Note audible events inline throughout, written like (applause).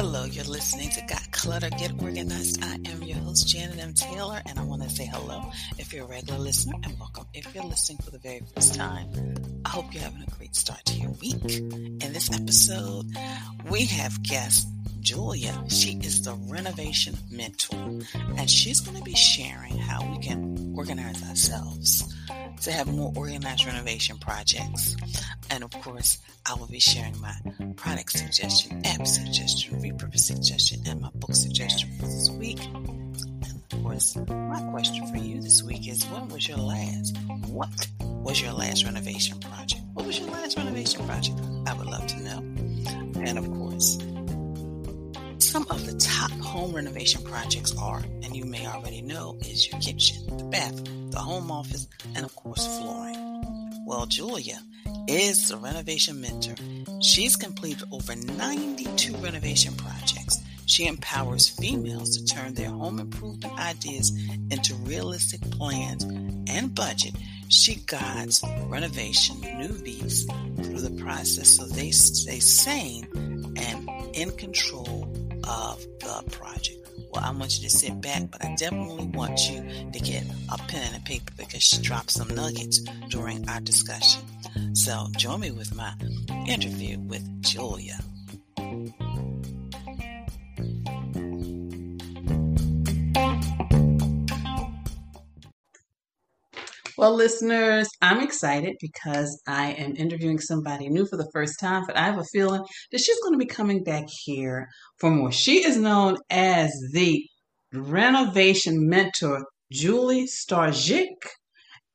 Hello, you're listening to Got Clutter, Get Organized. I am your host, Janet M. Taylor, and I want to say hello if you're a regular listener and welcome if you're listening for the very first time. I hope you're having a great start to your week. In this episode, we have guest Julia. She is the renovation mentor, and she's going to be sharing how we can organize ourselves to have more organized renovation projects. And of course, I will be sharing my product suggestion, app suggestion, repurpose suggestion, and my book suggestion for this week. And of course, my question for you this week is when was your last? What was your last renovation project? What was your last renovation project? I would love to know. And of course, some of the top home renovation projects are, and you may already know, is your kitchen, the bathroom, the home office, and of course, flooring. Well, Julia is the renovation mentor. She's completed over 92 renovation projects. She empowers females to turn their home improvement ideas into realistic plans and budget. She guides renovation newbies through the process so they stay sane and in control of the project. Well, I want you to sit back, but I definitely want you to get a pen and paper because she dropped some nuggets during our discussion. So join me with my interview with Julia. Well, listeners, I'm excited because I am interviewing somebody new for the first time, but I have a feeling that she's going to be coming back here for more. She is known as the renovation mentor, Julie Starzyk.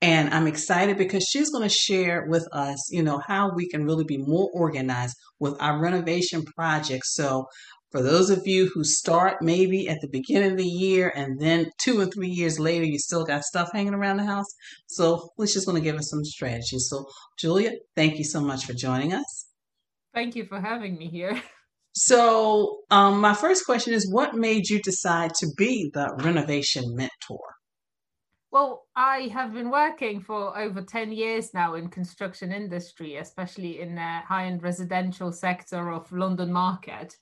And I'm excited because she's going to share with us, you know, how we can really be more organized with our renovation projects. So for those of you who start maybe at the beginning of the year and then two or three years later, you still got stuff hanging around the house. So let's just going to give us some strategies. So, Julia, thank you so much for joining us. Thank you for having me here. (laughs) So, um, my first question is what made you decide to be the renovation mentor? Well, I have been working for over 10 years now in construction industry, especially in the high-end residential sector of London market.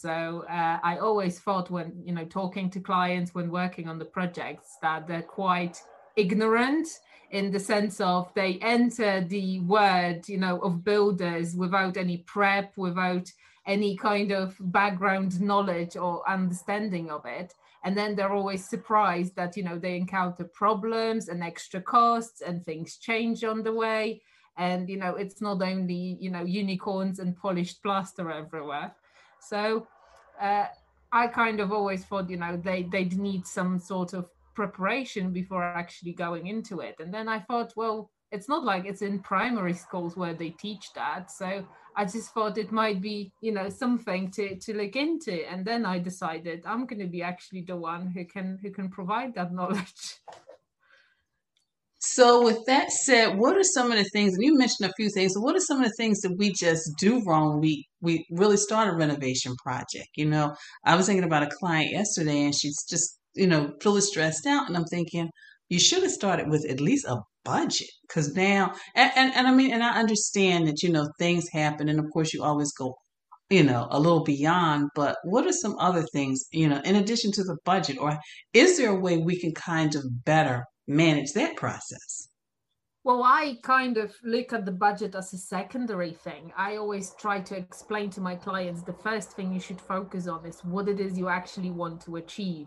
So uh, I always thought when you know talking to clients when working on the projects that they're quite ignorant in the sense of they enter the word you know of builders without any prep, without any kind of background knowledge or understanding of it. And then they're always surprised that you know they encounter problems and extra costs and things change on the way. And you know it's not only you know unicorns and polished plaster everywhere so uh, I kind of always thought, you know, they they'd need some sort of preparation before actually going into it. And then I thought, well, it's not like it's in primary schools where they teach that. So I just thought it might be, you know, something to to look into. And then I decided I'm going to be actually the one who can who can provide that (laughs) knowledge. So, with that said, what are some of the things? And you mentioned a few things. what are some of the things that we just do wrong? We we really start a renovation project. You know, I was thinking about a client yesterday, and she's just you know fully stressed out, and I'm thinking you should have started with at least a budget because now, and, and and I mean, and I understand that you know things happen, and of course you always go you know a little beyond but what are some other things you know in addition to the budget or is there a way we can kind of better manage that process? Well, I kind of look at the budget as a secondary thing. I always try to explain to my clients the first thing you should focus on is what it is you actually want to achieve.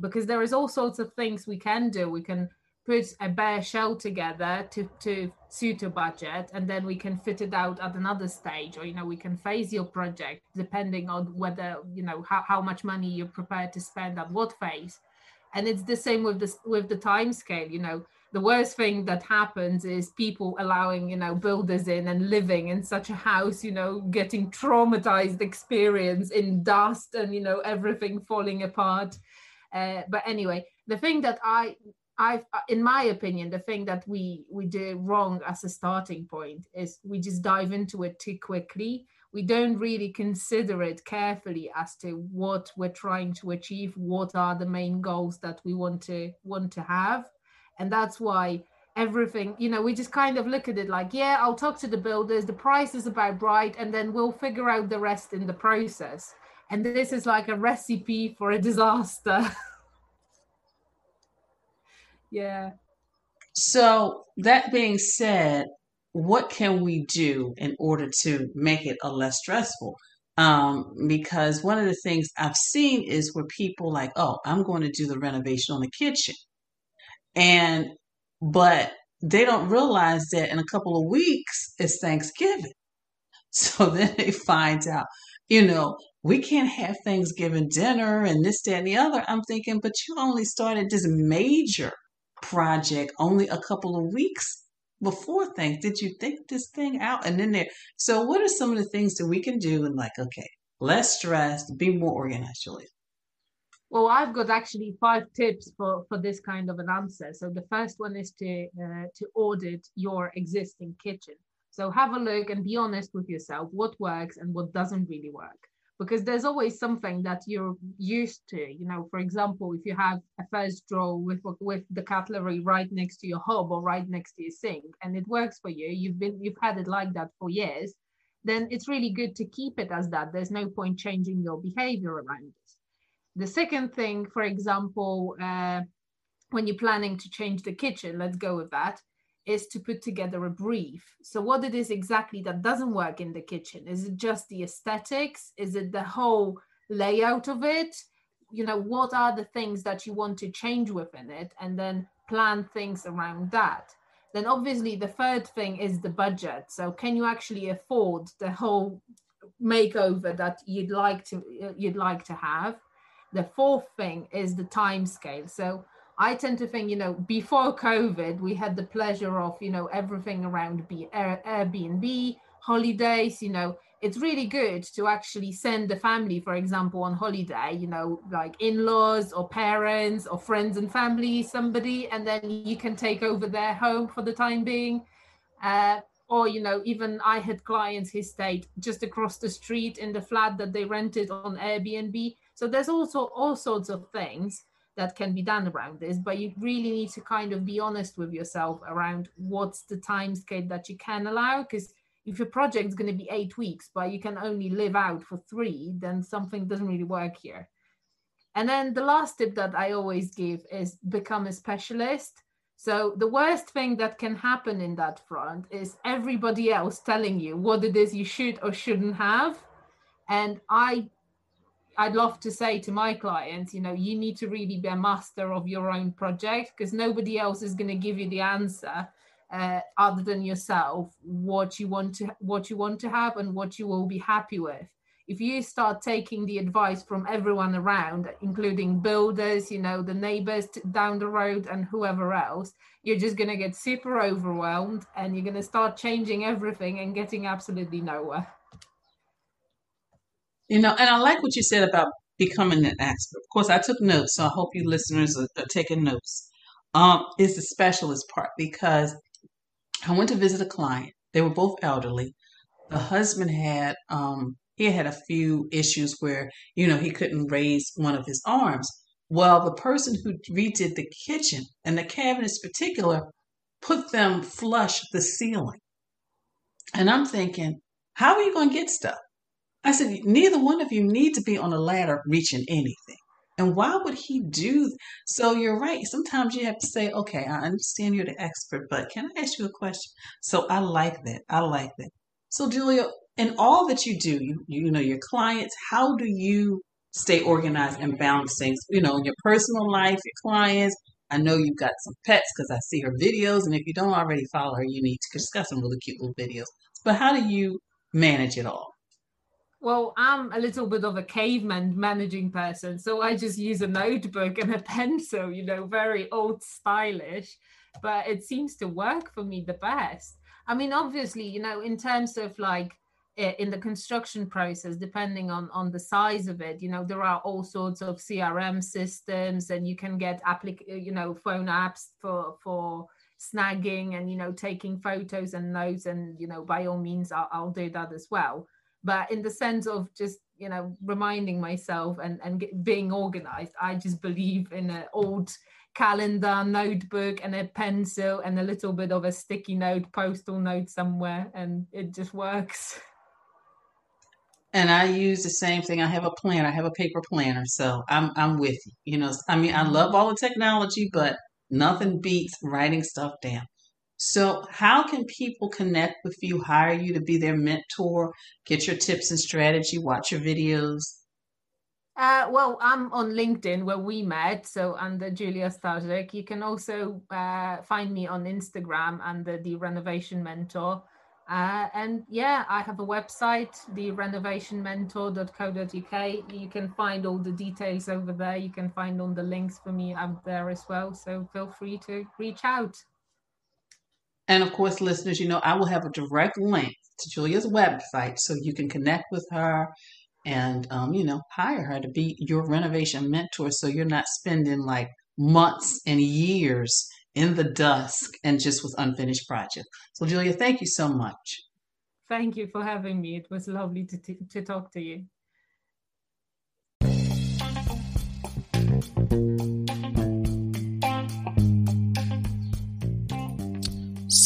Because there is all sorts of things we can do. We can put a bare shell together to, to suit a budget and then we can fit it out at another stage or you know we can phase your project depending on whether you know how, how much money you're prepared to spend at what phase and it's the same with this with the time scale you know. The worst thing that happens is people allowing you know builders in and living in such a house you know getting traumatized experience in dust and you know everything falling apart. Uh, but anyway the thing that i i in my opinion the thing that we we do wrong as a starting point is we just dive into it too quickly we don't really consider it carefully as to what we're trying to achieve what are the main goals that we want to want to have. And that's why everything you know we just kind of look at it like yeah i'll talk to the builders the price is about right and then we'll figure out the rest in the process. And this is like a recipe for a disaster. (laughs) Yeah. So that being said what can we do in order to make it a less stressful? Um, because one of the things i've seen is where people like oh i'm going to do the renovation on the kitchen. And but they don't realize that in a couple of weeks it's thanksgiving. (laughs) So then they find out you know we can't have Thanksgiving dinner and this, that, and the other. I'm thinking, but you only started this major project only a couple of weeks before things. Did you think this thing out? And then there. So, what are some of the things that we can do? And like, okay, less stressed, be more organized, Julia. Well, I've got actually five tips for for this kind of an answer. So the first one is to uh, to audit your existing kitchen. So have a look and be honest with yourself. What works and what doesn't really work because there's always something that you're used to you know for example if you have a first drawer with with the cutlery right next to your hob or right next to your sink and it works for you you've been you've had it like that for years then it's really good to keep it as that. There's no point changing your behavior around it. The second thing for example uh, when you're planning to change the kitchen let's go with that is to put together a brief. So, what it is exactly that doesn't work in the kitchen? Is it just the aesthetics? Is it the whole layout of it? You know, what are the things that you want to change within it? And then plan things around that. Then, obviously, the third thing is the budget. So, can you actually afford the whole makeover that you'd like to you'd like to have? The fourth thing is the time scale. So, I tend to think, you know, before COVID, we had the pleasure of, you know, everything around Airbnb, holidays, you know, it's really good to actually send the family, for example, on holiday, you know, like in laws or parents or friends and family, somebody, and then you can take over their home for the time being. Uh, or, you know, even I had clients who stayed just across the street in the flat that they rented on Airbnb. So there's also all sorts of things that can be done around this but you really need to kind of be honest with yourself around what's the time scale that you can allow because if your project's going to be eight weeks but you can only live out for three then something doesn't really work here. And then the last tip that i always give is become a specialist. So the worst thing that can happen in that front is everybody else telling you what it is you should or shouldn't have. And i I'd love to say to my clients, you know, you need to really be a master of your own project because nobody else is going to give you the answer uh, other than yourself what you want to what you want to have and what you will be happy with. If you start taking the advice from everyone around, including builders, you know, the neighbors down the road and whoever else, you're just going to get super overwhelmed and you're going to start changing everything and getting absolutely nowhere. You know, and I like what you said about becoming an expert. Of course, I took notes, so I hope you listeners are, are taking notes. Um, is the specialist part because I went to visit a client. They were both elderly. The husband had um, he had a few issues where you know he couldn't raise one of his arms. Well, the person who redid the kitchen and the cabinets, in particular, put them flush the ceiling. And I'm thinking, how are you going to get stuff? I said, neither one of you need to be on a ladder reaching anything. And why would he do? So you're right. Sometimes you have to say, okay, I understand you're the expert, but can I ask you a question? So I like that. I like that. So Julia, in all that you do, you, you know, your clients, how do you stay organized and balance things? You know, your personal life, your clients. I know you've got some pets because I see her videos. And if you don't already follow her, you need to discuss some really cute little videos. But how do you manage it all? Well, I'm a little bit of a caveman managing person, so I just use a notebook and a pencil, you know, very old stylish, but it seems to work for me the best. I mean, obviously, you know, in terms of like in the construction process, depending on on the size of it, you know, there are all sorts of CRM systems, and you can get applic, uh, you know, phone apps for for snagging and you know taking photos and notes, and you know, by all means, I'll, I'll do that as well but in the sense of just you know reminding myself and and get, being organized i just believe in an old calendar notebook and a pencil and a little bit of a sticky note postal note somewhere and it just works And I use the same thing. I have a planner. I have a paper planner. So I'm I'm with you. You know, I mean, I love all the technology, but nothing beats writing stuff down. So, how can people connect with you, hire you to be their mentor, get your tips and strategy, watch your videos? Uh, well, I'm on LinkedIn where we met, so under Julia Starzyk. You can also uh, find me on Instagram under the Renovation Mentor. Uh, and yeah, I have a website, the renovationmentor.co.uk. You can find all the details over there. You can find all the links for me out there as well. So feel free to reach out. And of course, listeners, you know, I will have a direct link to Julia's website so you can connect with her and, um, you know, hire her to be your renovation mentor so you're not spending like months and years in the dusk and just with unfinished projects. So, Julia, thank you so much. Thank you for having me. It was lovely to, t- to talk to you.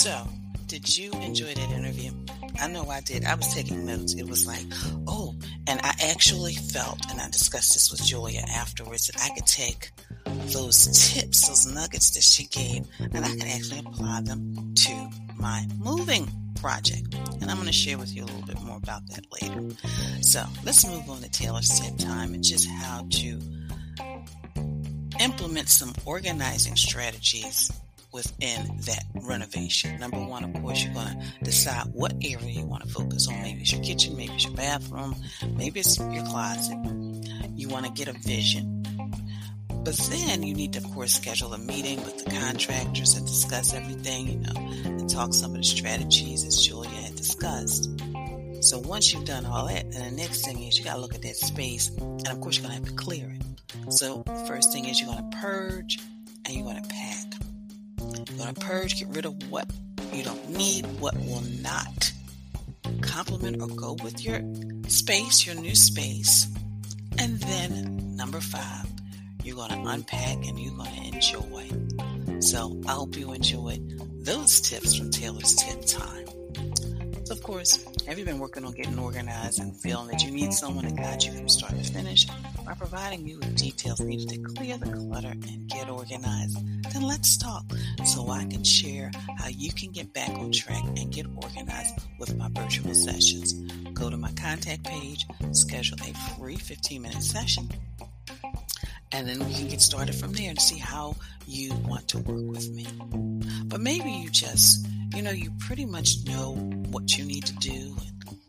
So, did you enjoy that interview? I know I did. I was taking notes. It was like, oh, and I actually felt, and I discussed this with Julia afterwards, that I could take those tips, those nuggets that she gave, and I can actually apply them to my moving project. And I'm going to share with you a little bit more about that later. So let's move on to Taylor's tip time and just how to implement some organizing strategies within that renovation. Number one, of course, you're going to decide what area you want to focus on. Maybe it's your kitchen, maybe it's your bathroom, maybe it's your closet. You want to get a vision. But then you need to, of course, schedule a meeting with the contractors and discuss everything, you know, and talk some of the strategies as Julia had discussed. So once you've done all that, then the next thing is you got to look at that space, and of course, you're going to have to clear it. So first thing is you're going to purge and you're going to pack. You're going to purge, get rid of what you don't need, what will not complement or go with your space, your new space. And then number five, you're going to unpack and you're going to enjoy. So I hope you enjoyed those tips from Taylor's Tip Time. So, of course, have you been working on getting organized and feeling that you need someone to guide you from start to finish by providing you with details needed to clear the clutter and get organized? Then let's talk so I can share how you can get back on track and get organized with my virtual sessions. Go to my contact page, schedule a free 15 minute session, and then we can get started from there and see how you want to work with me. But maybe you just, you know, you pretty much know what you need to do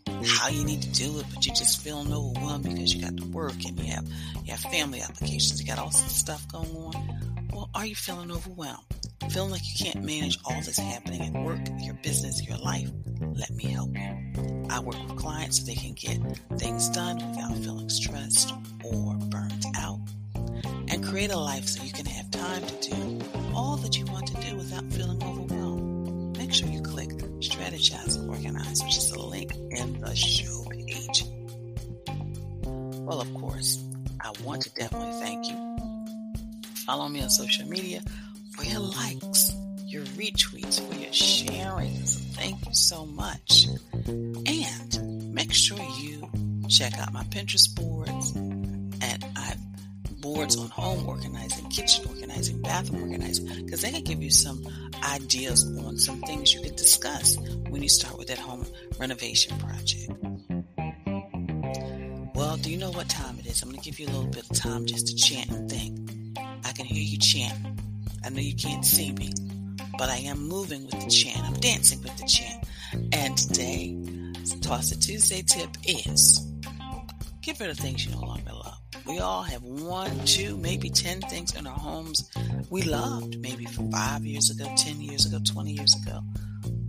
and how you need to do it, but you just feeling overwhelmed because you got to work and you have you have family obligations, you got all this stuff going on. Well, are you feeling overwhelmed? Feeling like you can't manage all this happening at work, your business, your life? Let me help you. I work with clients so they can get things done without feeling stressed or burnt out and create a life so you can have time to do all that you want to do without feeling overwhelmed. Sure you click Strategize and Organize, which is the link in the show page. Well, of course, I want to definitely thank you. Follow me on social media for your likes, your retweets, for your sharing. So thank you so much. And make sure you check out my Pinterest boards. And I've boards on home organizing, kitchen organizing, bathroom organizing, because they can give you some ideas on some things you could discuss when you start with that home renovation project. Well, do you know what time it is? I'm going to give you a little bit of time just to chant and think. I can hear you chant. I know you can't see me, but I am moving with the chant. I'm dancing with the chant. And today, Toss It Tuesday tip is get rid of things you no longer love. We all have one, two, maybe 10 things in our homes we loved maybe from five years ago, 10 years ago, 20 years ago.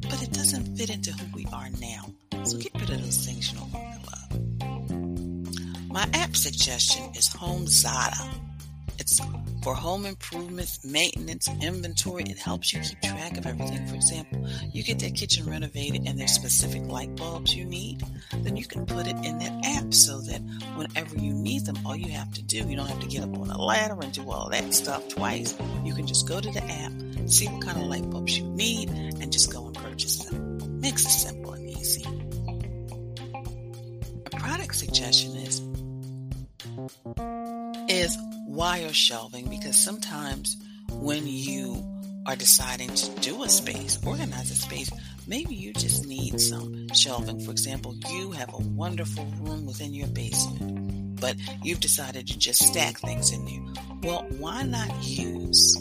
But it doesn't fit into who we are now. So get rid of those things you no longer love. My app suggestion is HomeZada. It's for home improvements, maintenance, inventory. It helps you keep track of everything. For example, you get that kitchen renovated and there's specific light bulbs you need, then you can put it in that app so that whenever you need them, all you have to do, you don't have to get up on a ladder and do all that stuff twice. You can just go to the app, see what kind of light bulbs you need, and just go and purchase them. Makes it simple and easy A product suggestion is is wire shelving because sometimes when you are deciding to do a space, organize a space, maybe you just need some shelving. For example, you have a wonderful room within your basement, but you've decided to just stack things in there. Well, why not use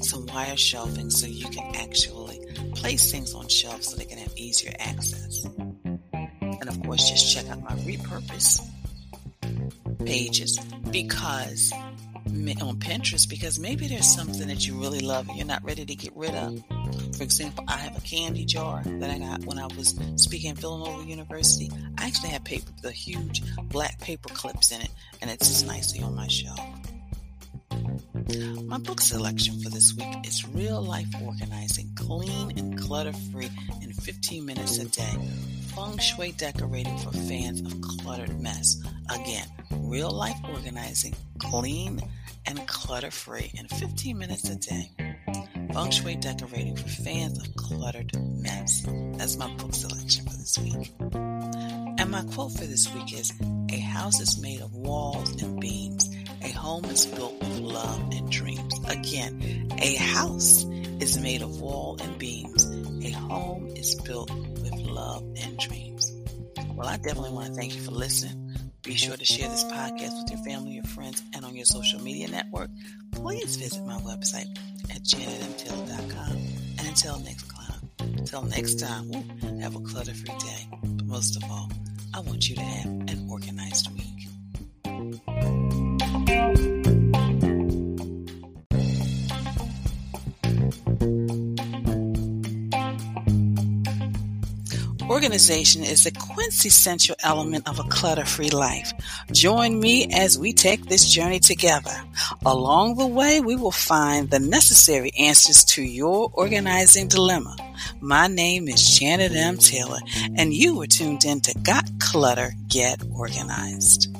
some wire shelving so you can actually place things on shelves so they can have easier access? And of course, just check out my repurpose pages because on Pinterest because maybe there's something that you really love and you're not ready to get rid of. For example, I have a candy jar that I got when I was speaking at Villanova University. I actually have paper, the huge black paper clips in it, and it's just nicely on my shelf. My book selection for this week is Real Life Organizing, Clean and Clutter Free in 15 Minutes a Day. Feng Shui Decorating for Fans of Cluttered Mess. Again, Real Life Organizing, Clean and Clutter Free in 15 minutes a day. Feng Shui Decorating for Fans of Cluttered Mess. That's my book selection for this week. And my quote for this week is A house is made of walls and beams a home is built with love and dreams. Again, a house is made of wall and beams. A home is built with love and dreams. Well, I definitely want to thank you for listening. Be sure to share this podcast with your family, your friends, and on your social media network. Please visit my website at janetmtaylor.com. And until next time, until next time, have a clutter-free day. But most of all, I want you to have an organized week. Organization is a quintessential element of a clutter free life. Join me as we take this journey together. Along the way, we will find the necessary answers to your organizing dilemma. My name is Janet M. Taylor, and you are tuned in to Got Clutter, Get Organized.